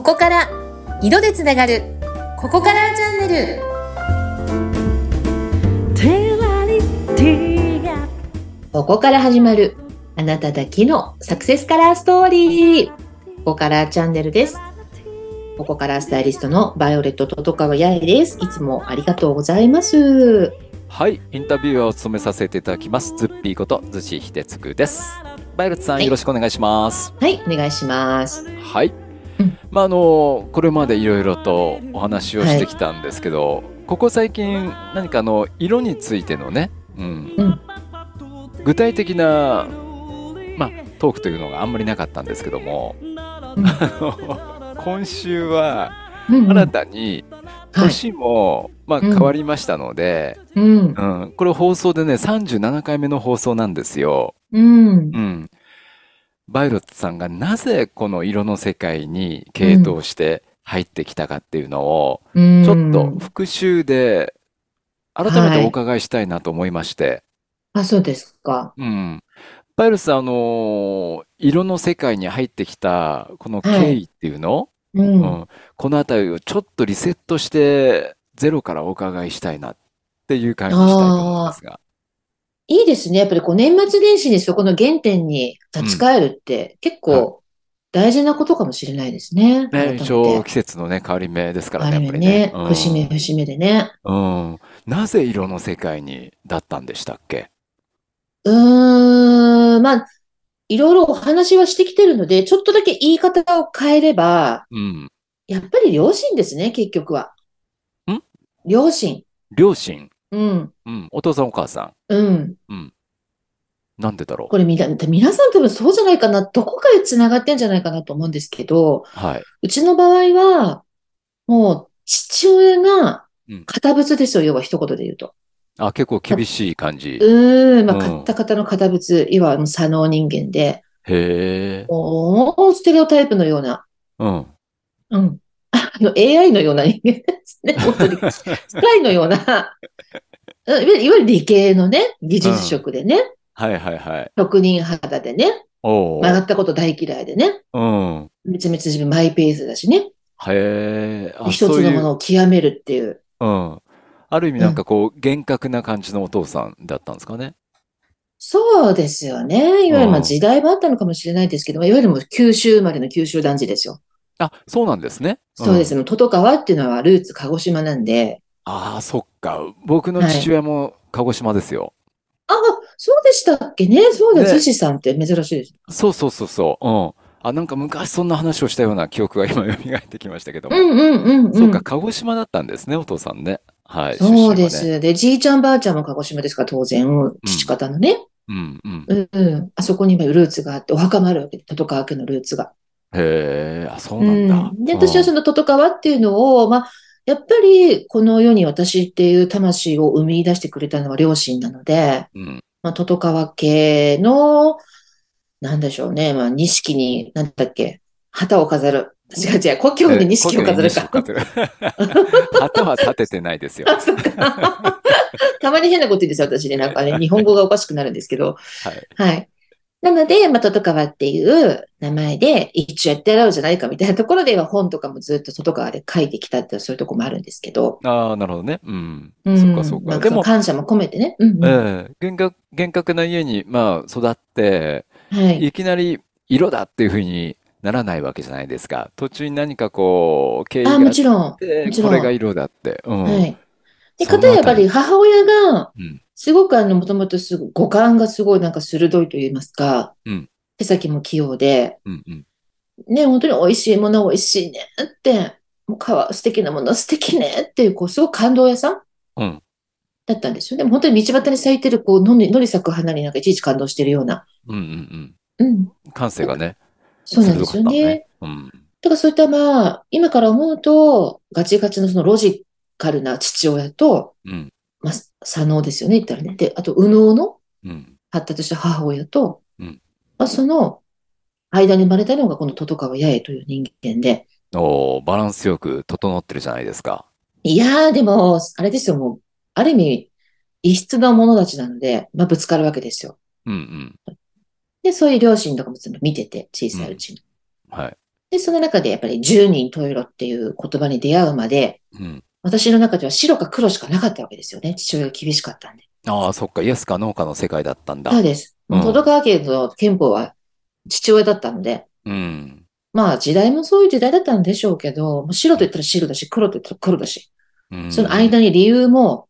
ここから色でつながるここからチャンネルここから始まるあなただけのサクセスカラーストーリーここからチャンネルですここからスタイリストのバイオレットととかわやえですいつもありがとうございますはい、インタビューを務めさせていただきます。ズッピーこと、ズシヒデツクです。バイオレットさん、はいよろしくお願いします。はいお願いしますはい。うん。まあ、あの、これまでいろいろとお話をしてきたんですけど、ここ最近、何かあの、色についてのね、うん。うん。具体的な、まあ、トークというのがあんまりなかったんですけども、うん。あの今週は、新たに、はい。年も、まあ、うん。変わりましたので、うん。うん、これ放送でね、37回目の放送なんですよ。うん。うん。バイオレットさんがなぜこの色の世界に傾倒して入ってきたかっていうのを、うん。ちょっと復習で改めてお伺いしたいなと思いまして。あそうですか。うん。バイオレットさん、あのー色の世界に入ってきたこの経緯っていうの、ううん。ん、このあたりをちょっとリセットしてゼロからお伺いしたいなっていう感じにしたいと思いますが。いいですね。やっぱりこう年末年始にそこの原点に立ち返るって結構大事なことかもしれないですね。ね、て一応季節のね、変わり目ですからね、やっぱりね。ね。うん節目節目でね。うん。なぜ色の世界にだったんでしたっけ？うーん、まあ、いろいろお話はしてきてるので、ちょっとだけ言い方を変えれば、うん。やっぱり両親ですね、結局は。ん？両親。両親。うん、うん。お父さんお母さうん。ん。うん。なんでだろう。これみな、皆さん多分そうじゃないかな、どこかで繋がってんじゃないかなと思うんですけど、はい。うちの場合は、もう父親がうん堅物ですよ、要は一言で言うと。あ、結構厳しい感じ。へうーん、まあ、うん買った方の堅物、要はもう左脳人間で、え。もうステレオタイプのような、うん。うん。あの AI のような人間ですね。本当に。スパイのような、うんいわゆる理系のね、技術職でね、はいはいはい。職人肌でね。曲がったこと大嫌いでね、うん。めちゃめちゃ自分マイペースだしね、へえ。あ、一。つのものを極めるっていう。うん。ある意味なんかこう、厳格な感じのお父さんだったんですかね？そうですよね。いわゆるまうんあ時代はあったのかもしれないですけども、いわゆるもう九州生まれの九州男児ですよ。あ、そうなんですね。そうです。んもうトトカワっていうのはルーツ鹿児島なんで、ああ、そっか。僕の父親も鹿児島ですよ。あ、そうでしたっけね？そうだ、ね寿司さんって珍しいです。そうそうそうそう。うん。あ、なんか昔そんな話をしたような記憶が今蘇ってきましたけども。うんうんうんうん。そうか、鹿児島だったんですね、お父さんね。はい。そうで出身はね。す。で、じいちゃんばあちゃんも鹿児島ですから、当然、父方のね。うんうん。うんうん。あそこに今ルーツがあって、お墓もあるわけで、トトカワ家のルーツが。へえ、あ、そううなんだ。ん。で、私はそのトトカワっていうのを、まあ、やっぱりこの世に私っていう魂を生み出してくれたのは両親なので、うん。うん。まあ、トトカワ系の、なんでしょうね。まあ、錦に、なんだっけ、旗を飾る。違う違う、故郷に錦を飾るか。旗は立ててないですよ。あ、そっか。たまに変なこと言うんですよ、私ね。なんかね、日本語がおかしくなるんですけど。はい。はい。なので、まあ、トトカワっていう名前で一応やってやろうじゃないかみたいなところでは本とかもずっとトトカワで書いてきたってそういうとこもあるんですけど。ああ、なるほどね。うん。うん。そうか、そうか。まあでも、感謝も込めてね。うんうん。ええ、厳格、厳格な家に、まあ、育って、はい。いきなり色だっていうふうにならないわけじゃないですか。途中に何かこう、経緯あ、があっもちろん。て、もちろんこれが色だって。うん。はい。で、かたややっぱりり母親がうん、すごくあの、もともとすごい五感がすごいなんか鋭いと言いますか、うん手先も器用で、うんうん。ね、本当に美味しいもの美味しいねって、もうかわ素敵なもの素敵ねっていう、こう、すごく感動屋さんうん。だったんですよ。でも本当に道端に咲いてる、こう、のり、のり咲く花になんかいちいち感動してるような。うんうんうん。うん。感性がね、そうなんですよね。ね。うん。だからそういったまあ、今から思うと、ガチガチのそのロジカルな父親と、うん。まあ、左脳ですよね、言ったらね。で、あと、右脳のうん。発達した母親と、うんまあ、その間に生まれたのがこのトトカワ八重という人間で、おーバランスよく整ってるじゃないですか。いやー、でも、あれですよ、もう、ある意味、異質な者たちなので、まあ、ぶつかるわけですよ。うんうん。で、そういう両親とかも全部見てて、小さいうちに。はい。で、その中でやっぱり十人十色っていう言葉に出会うまで、うん。私の中では白か黒しかなかったわけですよね。父親が厳しかったんで。ああ、そっか。イエスかノーかの世界だったんだそう。です。うん戸川家の憲法は父親だったので、うん。まあ時代もそういう時代だったんでしょうけど、もう白と言ったら白だし、黒と言ったら黒だし、うんその間に理由も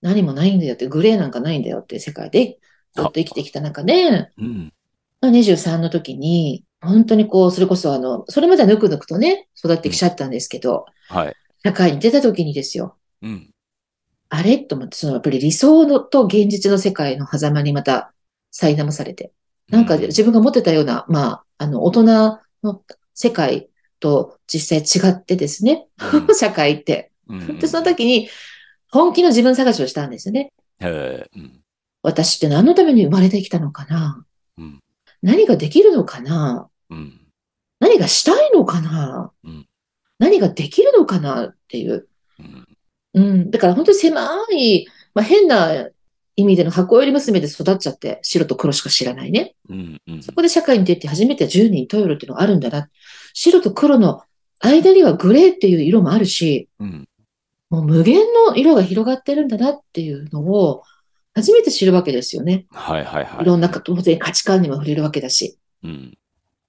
何もないんだよって、グレーなんかないんだよって世界でずっと生きてきた中で、うん。まあ、23の時に、本当にこう、それこそあの、それまではぬくぬくとね、育ってきちゃったんですけど、はい。社会に出た時にですよ、うん。あれ？と思って、そのやっぱり理想のと現実の世界の狭間にまた苛まされて、なんか自分が持ってたような、まあ、あの、大人の世界と実際違ってですね、うん。社会って。うん。で、その時に、本気の自分探しをしたんですよね。私って何のために生まれてきたのかな？うん。何ができるのかな？うん。何がしたいのかな？うん何ができるのかなっていう。うん。うん。だから本当に狭い、まあ、変な意味での箱入り娘で育っちゃって、白と黒しか知らないね。うん。うんそこで社会に出て初めて10人十色っていうのがあるんだな。白と黒の間にはグレーっていう色もあるし、うん。もう無限の色が広がってるんだなっていうのを初めて知るわけですよね。はいはいはい。いろんな当然価値観にも触れるわけだし。うん。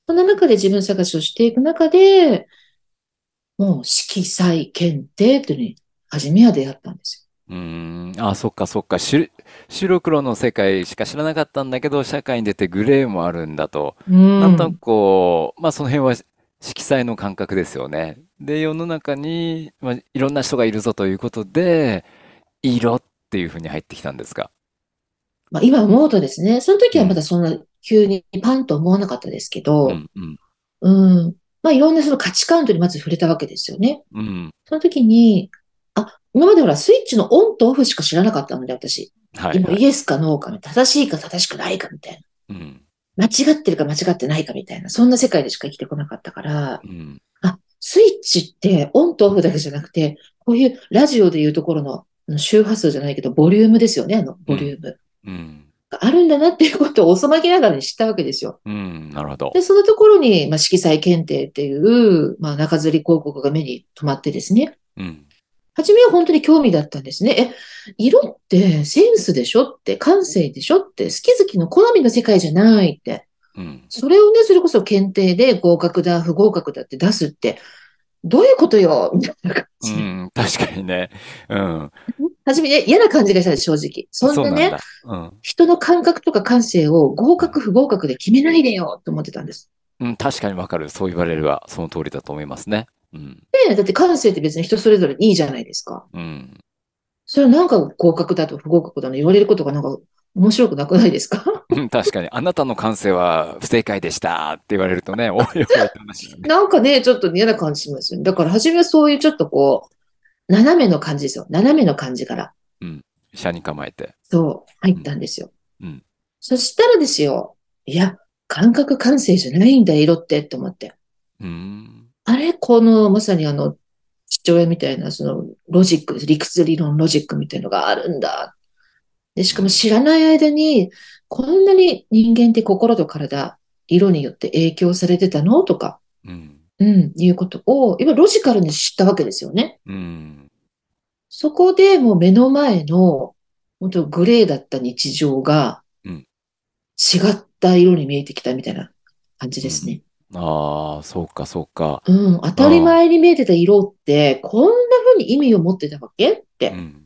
そんな中で自分探しをしていく中で、もう色彩検定っていうのに初めは出会ったんですうーん。あ、そっかそっか。白白黒の世界しか知らなかったんだけど、社会に出てグレーもあるんだと。よ。うん。なんとなくこう、まあその辺は色彩の感覚ですよね。で、世の中に、まあ、いろんな人がいるぞということで、色っていうふうに入ってきたんですか？まあ、今思うとですね、その時はまだそんな急にパンと思わなかったですけど、うんうんうん。まあ、いろんなその価値観とにまず触れたわけですよね。うん。その時に、あ、今までほら、スイッチのオンとオフしか知らなかったので、私。はいはい。イエスかノーか、正しいか正しくないかみたいな。うん間違ってるか間違ってないかみたいな。そんな世界でしか生きてこなかったから、うんあ、スイッチってオンとオフだけじゃなくて、こういうラジオでいうところの周波数じゃないけど、ボリュームですよね、あの、ボリューム。うんがあるんだなっていうことを遅まきながらに知ったわけですよ。うん。なるほど。で、そのところに、まあ、色彩検定っていう、まあ、中吊り広告が目に留まってですね。うん初めは本当に興味だったんですね。え、色ってセンスでしょって、感性でしょって、好き好きの好みの世界じゃないって。うんそれをね、それこそ検定で合格だ、不合格だって出すって、どういうことよみたいな感うじ。ん。確かにね。うん。初めね、嫌な感じがしたんです、正直。そんなね、そうなん。人の感覚とか感性を合格不合格で決めないでよと思ってたんです。うん、確かにわかる。そう言われるは、その通りだと思いますね。うん。ねえだって感性って別に人それぞれいいじゃないですか。うん。それはなんか合格だと不合格だの言われることがなんか面白くなくないですか？うん確かに、あなたの感性は不正解でしたって言われるとね、おいおいね。なんかね、ちょっと嫌な感じしますよね。だから初めはそういうちょっとこう、斜めの感じですよ。斜めの感じから。車に構えて。そう、入ったんですよ。うんそしたらですよ、いや、感覚感性じゃないんだ、色って、と思って。うん。あれ？この、まさにあの、父親みたいな、その、ロジック、理屈理論ロジックみたいのがあるんだ。で、しかも知らない間に、こんなに人間って心と体、色によって影響されてたの？とか、うん。うん、いうことを、今ロジカルに知ったわけですよね。うん。そこでもう目の前の、本当グレーだった日常がうん、違った色に見えてきたみたいな感じですね。ああ、そうか、そうか。うん、当たり前に見えてた色って、こんな風に意味を持ってたわけってうん。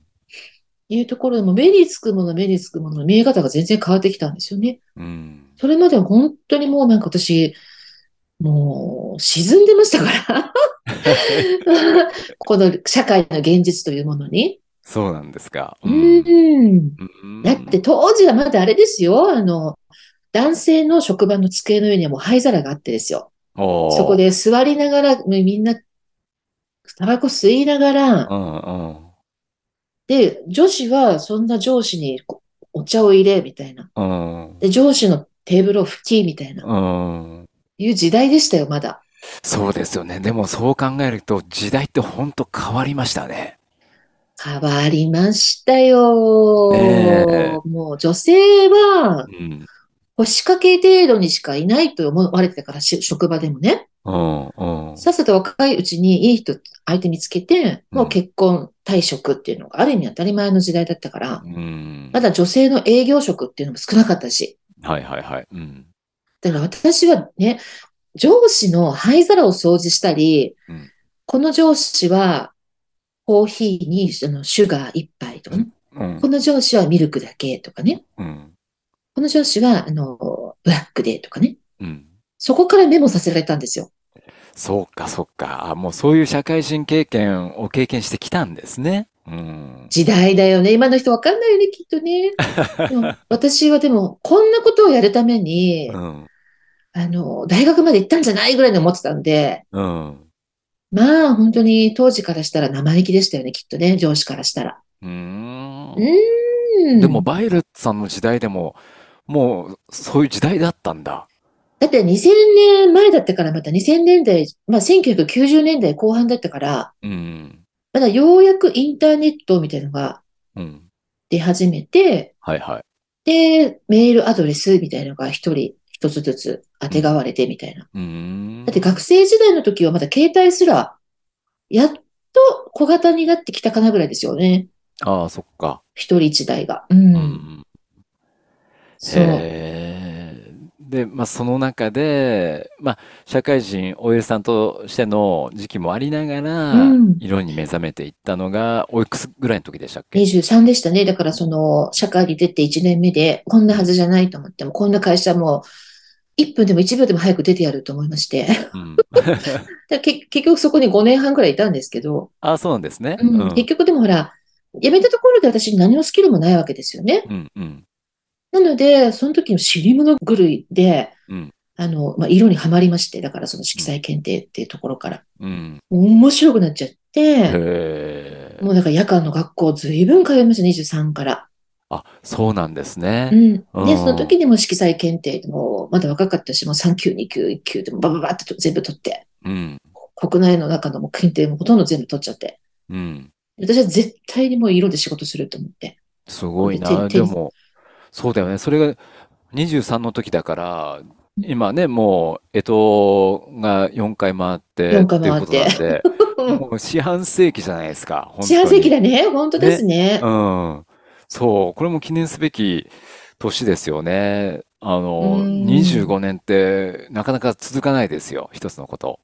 いうところでも目につくもの、目につくものの見え方が全然変わってきたんですよね。うん。それまでは本当にもうなんか私、もう沈んでましたから。この社会の現実というものに。そうなんですか。ううん。ん。うんだって当時はまだあれですよ。あの、男性の職場の机の上にはもう灰皿があってですよ。そこで座りながら、みんな、タバコ吸いながら、うんうん。で、女子はそんな上司にこお茶を入れ、みたいな。うん。で、上司のテーブルを拭き、みたいな、うん。いう時代でしたよ、まだ。そうですよね。でもそう考えると時代って本当変わりましたね。変わりましたよ。もう女性はうん。腰掛け程度にしかいないと思われてたから、し職場でもね。うん、うん。さっさと若いうちにいい人、相手見つけて、もううん結婚、退職っていうのがある意味当たり前の時代だったから、うん。まだ女性の営業職っていうのも少なかったし。はいはいはい。うん。だから私はね、上司の灰皿を掃除したり、うんこの上司はコーヒーにあのシュガー一杯とかね、うんこ。の上司はミルクだけとかね、うん。この上司はあのブラックでとかね、うん。そこからメモさせられたんですよ。そうか、そうか。あもうそういう社会人経験を経験してきたんですね。うん。時代だよね。今の人わかんないよね、きっとね。私はでも、こんなことをやるために、うん。あの、大学まで行ったんじゃないぐらいに思ってたんで、うん。まあ、本当に当時からしたら生意気でしたよね、きっとね、上司からしたら。うーんうーん。でも、バイオレットさんの時代でも、もう、そういう時代だったんだ。だって2000年前だったから、また2000年代、まあ1990年代後半だったから、うん。まだようやくインターネットみたいなのがうん。出始めて、はいはい。で、メールアドレスみたいなのが一人一つずつ当てがわれてみたいな。うーんだって学生時代の時はまだ携帯すら、やっと小型になってきたかなぐらいですよね。ああ、そっか。一人一台が。う。うんん。そう。で、まあ、その中で、まあ、社会人 OL さんとしての時期もありながら、うん色に目覚めていったのが、おいくつぐらいの時でしたっけ？23でしたね。だからその、社会に出て1年目で、こんなはずじゃないと思っても、こんな会社も、1分でも1秒でも早く出てやると思いまして。うん。結局そこに5年半くらいいたんですけど、ああ、そうなんですね。うんうん。結局でもほら、辞めたところで私何のスキルもないわけですよね。うん、うん。なので、その時の尻物狂いで、うんあの、まあ、色にはまりまして、だからその色彩検定っていうところから、うん。面白くなっちゃって。もうだから夜間の学校ずいぶん通いました、23から。あ、そうなんですね。うん。うんで、その時にも色彩検定でも、まだ若かったし、もう3級、2級、1級でもバババってと全部取って、うん。国内の中の検定もほとんど全部取っちゃって。うん。私は絶対にもう色で仕事すると思って。すごいな。ててでも、そうだよね。それが23の時だから、今ね、もう、えとが4回回って4っていう回回ってうことなんで、ん もう四半世紀じゃないですか。本当幸せ期に。だね。本当ですね。うん。そう。これも記念すべき年ですよね。あの、うん25年ってなかなか続かないですよ。一つのこと。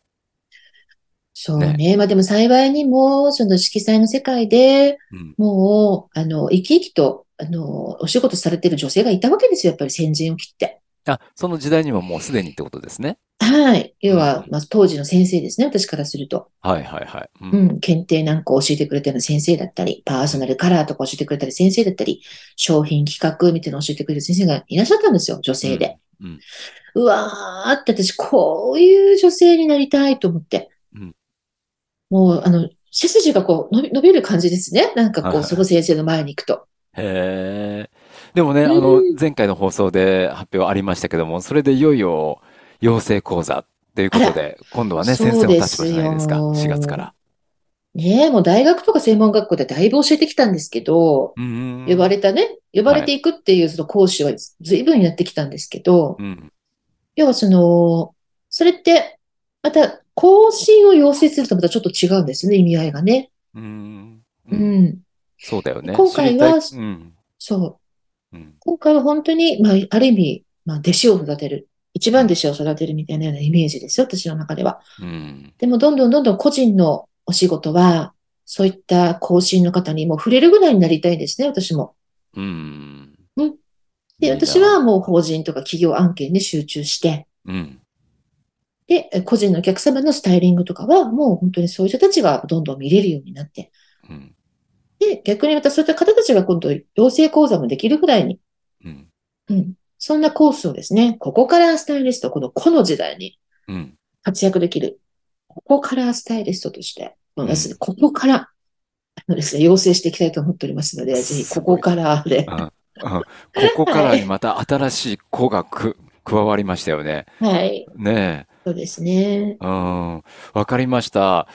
そうね。まあでも幸いにも、その色彩の世界でうん。もう、あの、生き生きと、あの、お仕事されてる女性がいたわけですよ。やっぱり先陣を切って。あ、その時代にはもうすでにってことですね。はい。要はう、んまあ当時の先生ですね。私からすると。はいはいはい。う。うんん。検定なんか教えてくれてるの先生だったり、パーソナルカラーとか教えてくれたり先生だったり、商品企画みたいなの教えてくれる先生がいらっしゃったんですよ。女性で。うん。うわーって私、こういう女性になりたいと思って。うんもう、あの、背筋がこう伸び、伸びる感じですね。なんかこう、はいはいその先生の前に行くと。へえ。でもね、あうんの、前回の放送で発表ありましたけども、それでいよいよ養成講座っていうことで、今度はね、先生の立場じゃないですか。そうですよ4月から。ねえ、もう大学とか専門学校でだいぶ教えてきたんですけど、うん。呼ばれたね、呼ばれていくっていうその講師は随分やってきたんですけど、うん。要はその、それって、また、更新を要請するとまたちょっと違うんですね、意味合いがね。うん。ううん。ん。そうだよね。今回はうん。そう。うん。今回は本当に、まあ、ある意味、まあ、弟子を育てる。一番弟子を育てるみたいなようなイメージですよ、私の中では。うん。でも、どんどんどんどん個人のお仕事は、そういった更新の方にも触れるぐらいになりたいですね、私も。うん。うんで、私はもう法人とか企業案件に集中して、うん。で、え個人のお客様のスタイリングとかは、もう本当にそういう人たちがどんどん見れるようになって、うん。で、逆にまたそういった方たちが今度、養成講座もできるぐらいに、うん。うん、そんなコースをですね、ここからスタイリスト、この個の時代にうん。活躍できる、ここからスタイリストとして、うんですねここから、あのですね、養成していきたいと思っておりますので、ぜひここからで、うんうんここからにまた新しい子がく加わりましたよね。はい、ねそうですね。え。うん。わかりました。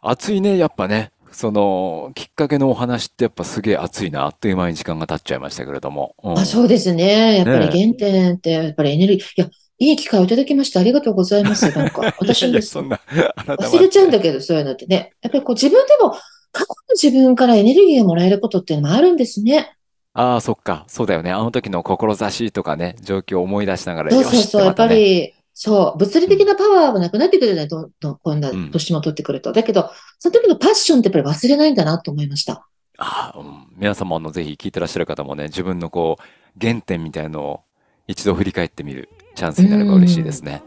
暑いね、やっぱね。その、きっかけのお話ってやっぱすげえ熱いな、あっという間に時間が経っちゃいましたけれども。うんあ、そうですね。やっぱりね原点って、やっぱりエネルギー。いや、いい機会をいただきましてありがとうございます。なんか、いや私もいや、そんな、あなた忘れちゃうんだ。だけど、そういうのってね。やっぱりこう自分でも、過去の自分からエネルギーをもらえることっていうのもあるんですね。ああ、そっか。そうだよね。あの時の志とかね、状況を思い出しながら、そうそうそう。やっぱね。り、そう、物理的なパワーはなくなってくるよね。どんどん、こんなうん。年も取ってくると。だけど、その時のパッションってやっぱり忘れないんだなと思いました。ああ、うん。皆様のぜひ聞いてらっしゃる方もね、自分のこう、原点みたいのを一度振り返ってみるチャンスうになれば嬉しいですん。ね。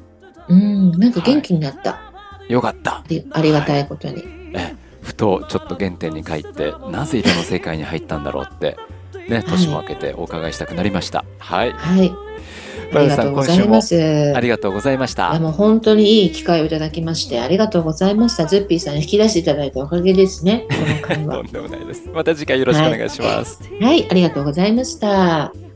うん。なんか元はい。気になった。よかった。ありがはい。たいことに。え、ふとちょっと原点に帰って、なぜ色の世界に入ったんだろうって、ね、年もはい。明けてお伺いしたくなりました。はい。はい。ありがとうございます。ありがとうございました。もう本当にいい機会をいただきまして、ありがとうございました。ズッピーさんに引き出していただいたおかげですね、この会話。とんでもないです。また次回よろしくおはい。願いします。はい、ありがとうございました。